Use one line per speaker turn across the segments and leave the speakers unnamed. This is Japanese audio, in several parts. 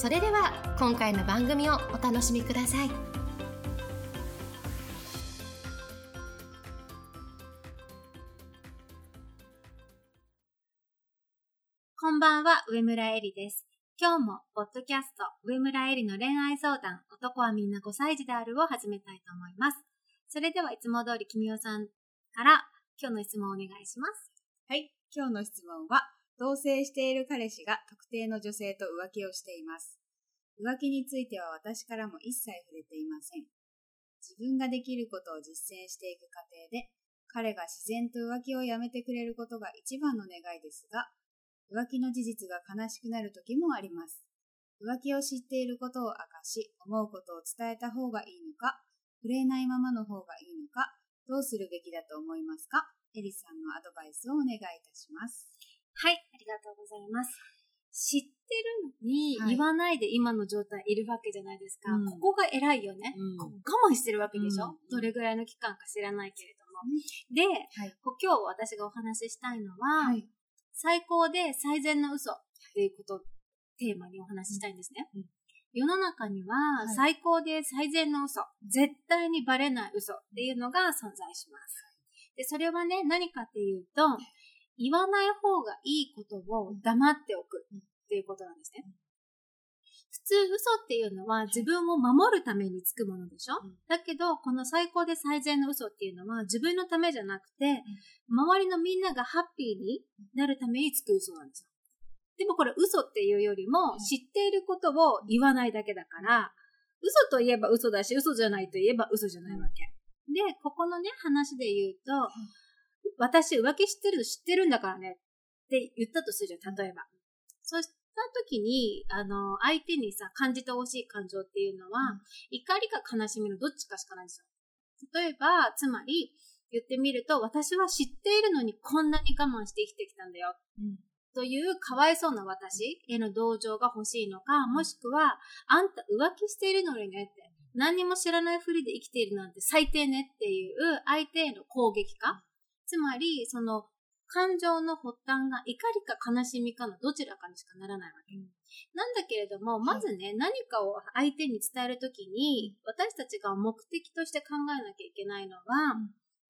それでは今回の番組をお楽しみください
こんばんは、上村えりです。今日も、ポッドキャスト、上村えりの恋愛相談、男はみんな5歳児であるを始めたいと思います。それではいつも通り、君代さんから、今日の質問をお願いします。
はい。今日の質問は、同棲している彼氏が特定の女性と浮気をしています。浮気については私からも一切触れていません。自分ができることを実践していく過程で、彼が自然と浮気をやめてくれることが一番の願いですが、浮気の事実が悲しくなる時もあります。浮気を知っていることを明かし、思うことを伝えた方がいいのか、触れないままの方がいいのか、どうするべきだと思いますか？エリさんのアドバイスをお願いいたします。
はい、ありがとうございます。知ってるのに
はい
言わないで今の状態いるわけじゃないですか。
うん
ここが偉いよね。
うん
我慢してるわけでしょ、
うん
どれぐらいの期間か知らないけれども。で、
はい。
こ今日私がお話ししたいのは、
はい。
最高で最善の嘘っていうことをテーマにお話ししたいんですね。
うん
世の中には
はい
最高で最善の嘘、絶対にバレない嘘っていうのが存在します。で、それはね、何かっていうと、言わない方がいいことを黙っておくっていうことなんですね。普通嘘っていうのは自分を守るためにつくものでしょ、
うん。
だけど、この最高で最善の嘘っていうのは自分のためじゃなくて、周りのみんながハッピーになるためにつく嘘なんですよ。でもこれ嘘っていうよりも、知っていることを言わないだけだから、嘘といえば嘘だし、嘘じゃないといえば嘘じゃないわけ。で、ここのね、話で言うと、私浮気してるの知ってるんだからねって言ったとするじゃん、例えば。そうした時に、あの、相手にさ、感じてほしい感情っていうのは、怒りか悲しみのどっちかしかないんですよ。例えば、つまり、言ってみると、私は知っているのにこんなに我慢して生きてきたんだよ。
うん
というかわいそうな私への同情が欲しいのか、もしくは、あんた浮気しているのにねって、何にも知らないふりで生きているなんて最低ねっていう相手への攻撃か。つまり、その、感情の発端が怒りか悲しみかのどちらかにしかならないわけ。なんだけれども、まずね、何かを相手に伝えるときに、私たちが目的として考えなきゃいけないのは、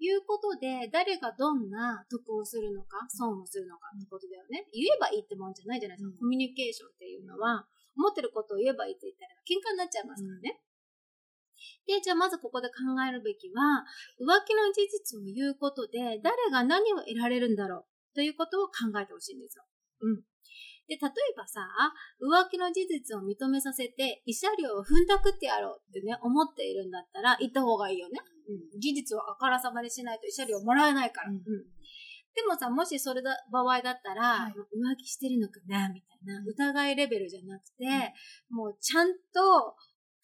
いうことで、誰がどんな得をするのか、損をするのかってことだよね。言えばいいってもんじゃないじゃないですか。
うん
コミュニケーションっていうのは、思ってることを言えばいいって言ったら喧嘩になっちゃいますからね。で、じゃあまずここで考えるべきは、浮気の事実を言うことで、誰が何を得られるんだろうということを考えてほしいんですよ。うん。で、例えばさ、浮気の事実を認めさせて、慰謝料を踏んだくってやろうってね、思っているんだったら、言った方がいいよね。うん。事実をあからさまにしないと慰謝料もらえないから。
うん
でもさ、もしそれだ、場合だったら、
はい
浮気してるのかなみたいな、
うん
疑いレベルじゃなくて、もうちゃんと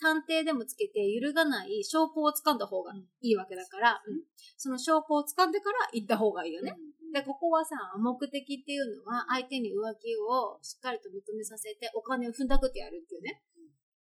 探偵でもつけて揺るがない証拠を掴んだ方がいいわけだから、うん。その証拠を掴んでから言った方がいいよね。で、ここはさ、目的っていうのは、相手に浮気をしっかりと認めさせて、お金を踏んだくってやるっていうね、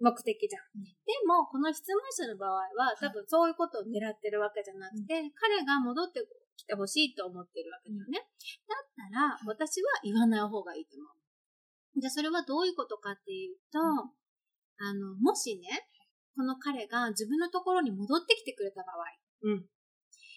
目的じゃん。
うん。
でも、この質問者の場合は、多分そういうことを狙ってるわけじゃなくて、彼が戻ってきてほしいと思ってるわけだよね。だったら、私は言わない方がいいと思う。じゃあ、それはどういうことかっていうと、あの、もしね、この彼が自分のところに戻ってきてくれた場合、うん。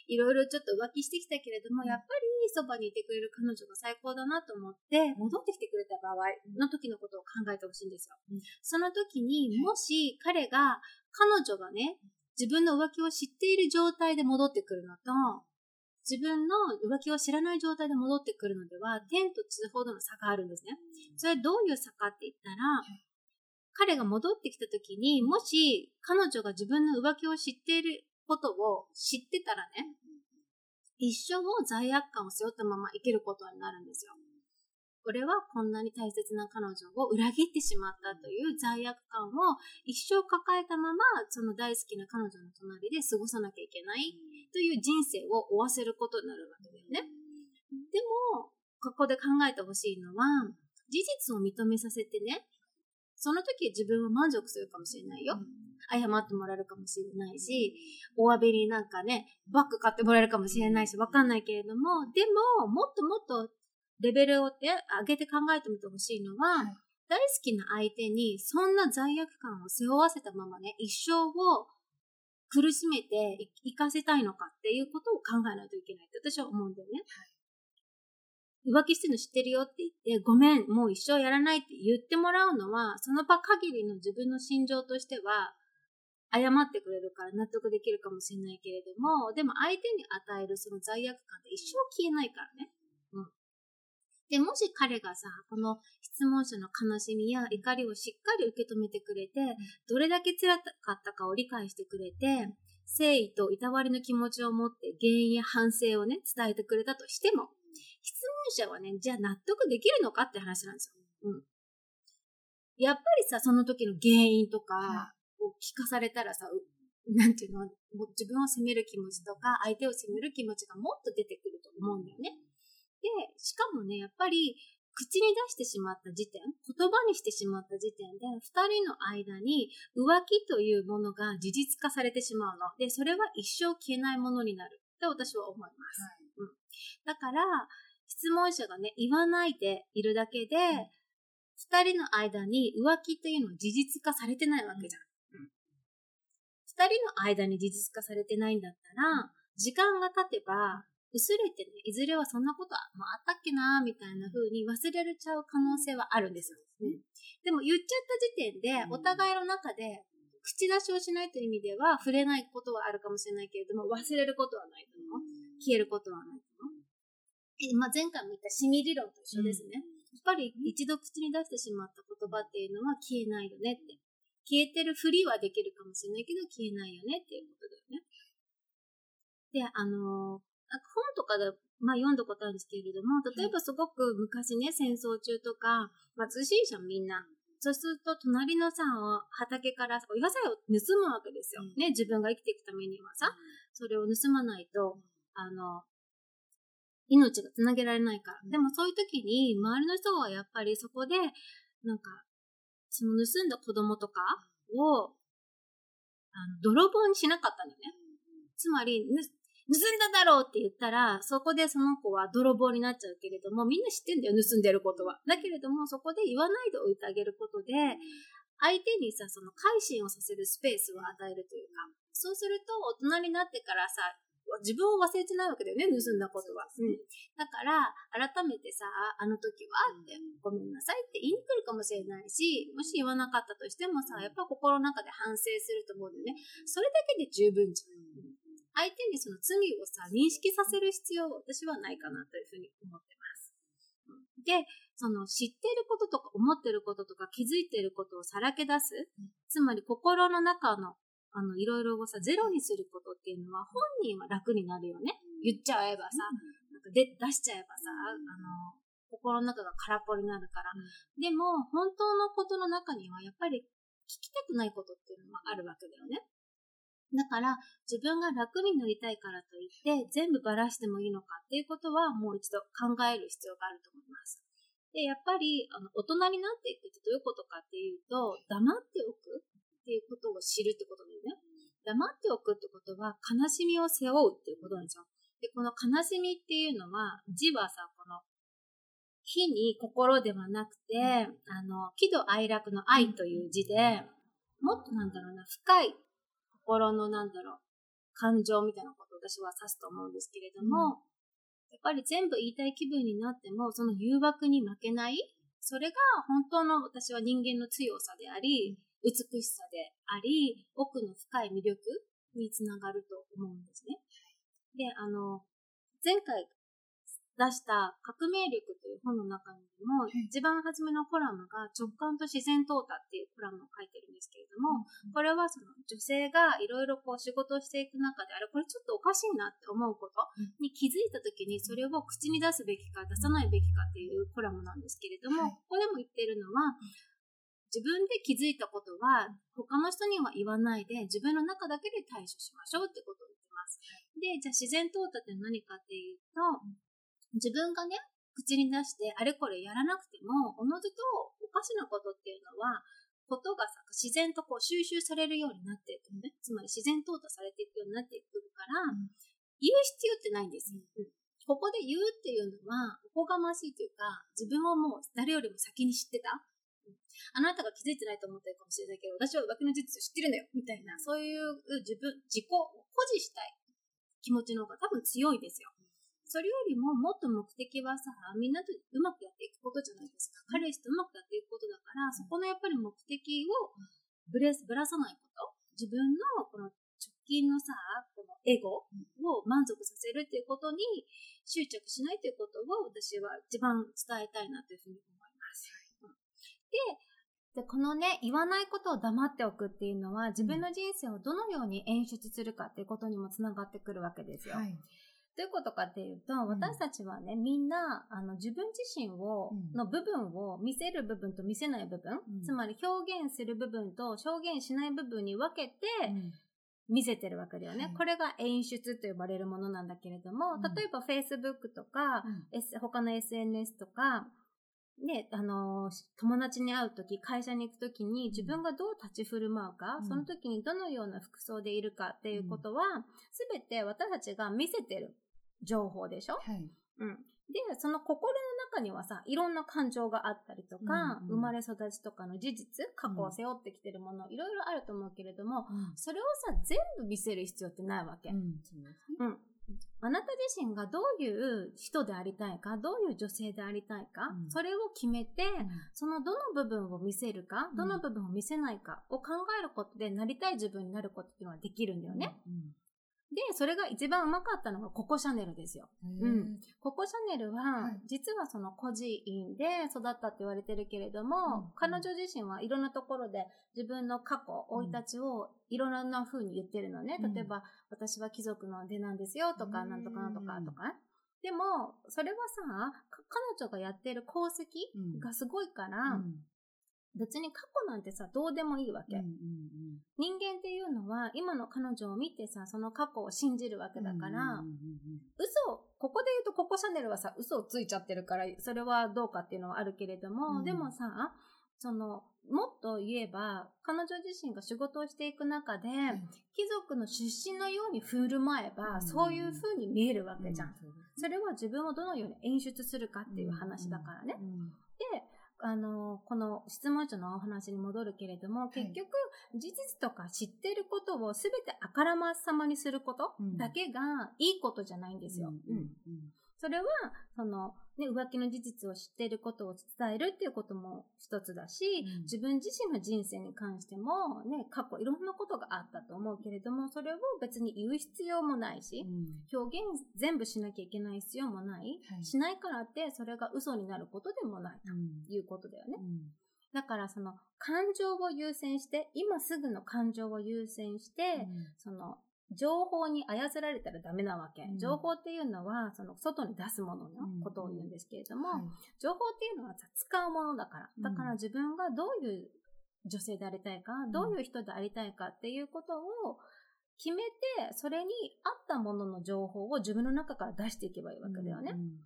いろいろちょっと浮気してきたけれども、やっぱりそばにいてくれる彼女が最高だなと思って、戻ってきてくれた場合の時のことを考えてほしいんですよ。
うん。
その時に、もし彼が、彼女がね、自分の浮気を知っている状態で戻ってくるのと、自分の浮気を知らない状態で戻ってくるのでは、天と地ほどの差があるんですね。それはどういう差かって言ったら、彼が戻ってきた時に、もし彼女が自分の浮気を知っていることを知ってたらね、一生を罪悪感を背負ったまま生きることになるんですよ。俺はこんなに大切な彼女を裏切ってしまったという罪悪感を一生抱えたまま、その大好きな彼女の隣で過ごさなきゃいけないという人生を負わせることになるわけだよね。でも、ここで考えてほしいのは、事実を認めさせてね、その時自分は満足するかもしれないよ。謝ってもらえるかもしれないし、お詫びになんかね、バッグ買ってもらえるかもしれないし、わかんないけれども、でも、もっともっとレベルを上げて考えてみてほしいのは、はい、大好きな相手にそんな罪悪感を背負わせたままね、一生を苦しめて生かせたいのかっていうことを考えないといけないって私は思うんだよね。はい浮気してるの知ってるよって言って、ごめん、もう一生やらないって言ってもらうのは、その場限りの自分の心情としては、謝ってくれるから納得できるかもしれないけれども、でも相手に与えるその罪悪感って一生消えないからね。うん。で、もし彼がさ、この質問者の悲しみや怒りをしっかり受け止めてくれて、どれだけ辛かったかを理解してくれて、誠意といたわりの気持ちを持って原因や反省をね、伝えてくれたとしても、質問者はね、じゃあ納得できるのかって話なんですよ。うん。やっぱりさ、その時の原因とかを聞かされたらさ、なんていうの、自分を責める気持ちとか、相手を責める気持ちがもっと出てくると思うんだよね。で、しかもね、やっぱり、口に出してしまった時点、言葉にしてしまった時点で、二人の間に浮気というものが事実化されてしまうの。で、それは一生消えないものになる。と私は思います。はい、うん、だから、質問者がね、言わないでいるだけで、二、人の間に浮気というのは事実化されてないわけじゃん。二、人の間に事実化されてないんだったら、時間が経てば、薄れてね、いずれはそんなことは、まあ、あったっけなみたいな風に忘れるちゃう可能性はあるんですよ。うん、でも言っちゃった時点で、お互いの中で、口出しをしないという意味では、触れないことはあるかもしれないけれども、忘れることはないと思う。消えることはないと思う。まあ、前回も言ったシミ理論と一緒ですね。やっぱり一度口に出してしまった言葉っていうのは消えないよねって。消えてるふりはできるかもしれないけど消えないよねっていうことだよね。で、あの本とかで、まあ、読んだことあるんですけれども、例えばすごく昔ね、戦争中とか、貧しいじゃん、みんな。そうすると、隣のさ、畑からお野菜を盗むわけですよ。ね、自分が生きていくためにはさ、それを盗まないと、あの、命がつなげられないから。でもそういう時に、周りの人はやっぱりそこで、なんか、その盗んだ子供とかを、あの、泥棒にしなかったんだよね。つまり、盗んだだろうって言ったら、そこでその子は泥棒になっちゃうけれども、みんな知ってんだよ、盗んでることは。だけれども、そこで言わないでおいてあげることで、相手にさ、その改心をさせるスペースを与えるというか、そうすると大人になってからさ、自分を忘れてないわけだよね、盗んだことは。うん。だから、改めてさ、あの時はって、ごめんなさいって言いに来るかもしれないし、もし言わなかったとしてもさ、やっぱ心の中で反省すると思うんだよね。それだけで十分じゃん。相手にその罪をさ、認識させる必要は私はないかなというふうに思ってます。で、その知っていることとか思ってることとか気づいていることをさらけ出す。つまり心の中のあの、いろいろをさ、ゼロにすることっていうのは、本人は楽になるよね。言っちゃえばさ、なんかで出しちゃえばさ、あの、心の中が空っぽになるから。でも、本当のことの中には、やっぱり聞きたくないことっていうのもあるわけだよね。だから、自分が楽になりたいからといって、全部ばらしてもいいのかっていうことは、もう一度考える必要があると思います。で、やっぱり、あの、大人になっていくってどういうことかっていうと、黙っておくっていうことを知るってこと。黙っておくってことは悲しみを背負うっていうことなんですよ。で、この悲しみっていうのは、字はさ、この、火に心ではなくて、あの、喜怒哀楽の愛という字で、もっとなんだろうな、深い心のなんだろう、感情みたいなことを私は指すと思うんですけれども、やっぱり全部言いたい気分になっても、その誘惑に負けない、それが本当の私は人間の強さであり、美しさであり、奥の深い魅力につながると思うんですね。で、あの、前回出した革命力という本の中にも、
い。
一番初めのコラムが直感と自然淘汰っていうコラムを書いてるんですけれども、これはその女性がいろいろこう仕事をしていく中で、あれこれちょっとおかしいなって思うことに気づいた時にそれを口に出すべきか出さないべきかっていうコラムなんですけれども、
はい。
ここでも言ってるのは、自分で気づいたことは他の人には言わないで自分の中だけで対処しましょうってことを言ってます。で、じゃあ自然淘汰って何かっていうと、自分がね、口に出してあれこれやらなくても、おのずとおかしなことっていうのは、ことがさ、自然とこう収集されるようになっていくのね。つまり自然淘汰されていくようになっていくから、
うん
言う必要ってないんですよ。ここで言うっていうのは、おこがましいというか、自分をもう誰よりも先に知ってた。うんあなたが気づいてないと思ってるかもしれないけど、私は浮気の事実を知ってるんだよみたいな、そういう自分、自己を誇示したい気持ちの方が多分強いですよ。それよりももっと目的はさ、みんなとうまくやっていくことじゃないですか。彼氏とうまくやっていくことだから、そこのやっぱり目的をぶれぶらさないこと。自分のこの直近のさ、このエゴを満足させるっていうことに執着しないということを私は一番伝えたいなというふうに思います。うんで、でこのね、言わないことを黙っておくっていうのは自分の人生をどのように演出するかっていうことにもつながってくるわけですよ。
はい。
どういうことかっていうと、私たちはね、みんな、あの、自分自身を、
うん。
の部分を見せる部分と見せない部分、
うん。
つまり表現する部分と表現しない部分に分けて
うん。
見せてるわけだよね。
はい。
これが演出と呼ばれるものなんだけれども、
うん。
例えば Facebook とか、S 他の SNS とか、ね、あのー友達に会うとき、会社に行くときに自分がどう立ち振る舞うか、
うん
その時にどのような服装でいるかっていうことは、すべて私たちが見せてる情報でしょ？
はい。
うん。で、その心の中にはさ、いろんな感情があったりとか、
うんうん
生まれ育ちとかの事実、過去を背負ってきてるもの、いろいろあると思うけれども、それをさ、全部見せる必要ってないわけ。
うん。う
ん。あなた自身がどういう人でありたいか、どういう女性でありたいか、
うん。
それを決めて、そのどの部分を見せるか、
うん。
どの部分を見せないかを考えることで、なりたい自分になることっていうのはできるんだよね。で、それが一番うまかったのがココシャネルですよ。
うん。
うんココシャネルは、
はい
実はその孤児院で育ったって言われてるけれども、
うん
彼女自身はいろんなところで自分の過去、生い立ちをいろんな風に言ってるのね。
うん
例えば、私は貴族の出なんですよとか、
うん
なんとかなんとかとか。でも、それはさ、か彼女がやってる功績がすごいから、別に過去なんてさ、どうでもいいわけ。
うんうん
人間っていうのは、今の彼女を見てさ、その過去を信じるわけだから、
うんうん
嘘を、ここで言うとココシャネルはさ、嘘をついちゃってるから、それはどうかっていうのはあるけれども、
うん。
でもさ、その、もっと言えば、彼女自身が仕事をしていく中で、貴族の出身のように振る舞えば、
うん。
そういう風に見えるわけじゃん。
そ
れは自分をどのように演出するかっていう話だからね。
うん。
で、あの、この質問者のお話に戻るけれども、結局、事実とか知ってることを全てあからまさまにすること
うん。
だけがいいことじゃないんですよ。
うん
うんそれは、その、ね、浮気の事実を知っていることを伝えるっていうことも一つだし、
うん。
自分自身の人生に関しても、ね、過去いろんなことがあったと思うけれども、それを別に言う必要もないし、表現全部しなきゃいけない必要もない。
はい。
しないからって、それが嘘になることでもない
うん。
ということだよね。
うん。
だからその感情を優先して、今すぐの感情を優先して、その情報に操られたらダメなわけ。
うん
情報っていうのは、その外に出すものの
うん
ことを言うんですけれども、
はい
情報っていうのはさ使うものだから。
うん
だから自分がどういう女性でありたいか、
ん
どういう人でありたいかっていうことを決めて、それに合ったものの情報を自分の中から出していけばいいわけだよね。
うん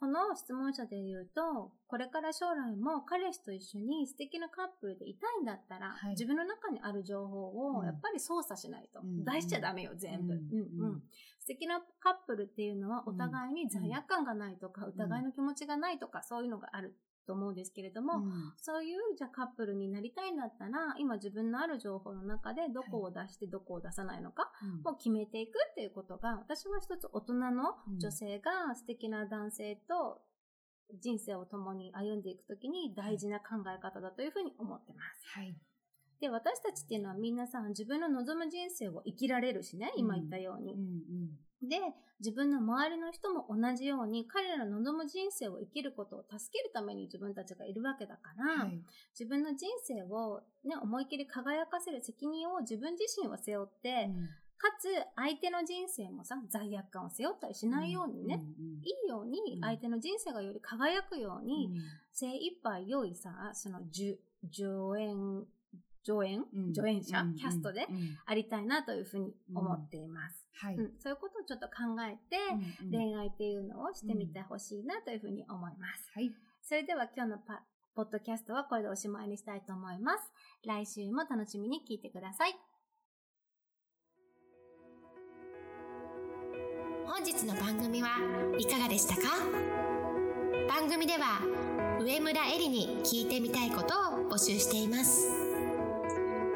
この質問者で言うと、これから将来も彼氏と一緒に素敵なカップルでいたいんだったら、
はい。
自分の中にある情報を
うん。
やっぱり操作しないと。
うん。
出しちゃダメよ、全部。
う
うんん。うん。素敵なカップルっていうのはお互いに罪悪感がないとか、疑いの気持ちがないとか、そういうのがあると思うんですけれども、
うん
そういうじゃあカップルになりたいんだったら、今自分のある情報の中でどこを出してどこを出さないのかを決めていくっていうことが、私は一つ大人の女性が素敵な男性と人生を共に歩んでいくときに大事な考え方だというふうに思ってます。
はい。
で、私たちっていうのはみんなさ、自分の望む人生を生きられるしね、今言ったように。
うんうん
で、自分の周りの人も同じように彼らの望む人生を生きることを助けるために自分たちがいるわけだから、
はい。
自分の人生を、ね、思いっきり輝かせる責任を自分自身は背負って、かつ相手の人生もさ、罪悪感を背負ったりしないようにね、
うんうん
いいように
うん。
相手の人生がより輝くように、精一杯良いさ、その、じゅ助演、助演、
うん
助演者、
うん
キャストで？ありたいなというふうに思っています。
はい。
うんそういうことをちょっと考えて、
うんうん
恋愛っていうのをしてみてほしいなというふうに思います。
はい。
それでは今日のパポッドキャストはこれでおしまいにしたいと思います。来週も楽しみに聞いてください。
本日の番組はいかがでしたか？番組では上村えりに聞いてみたいことを募集しています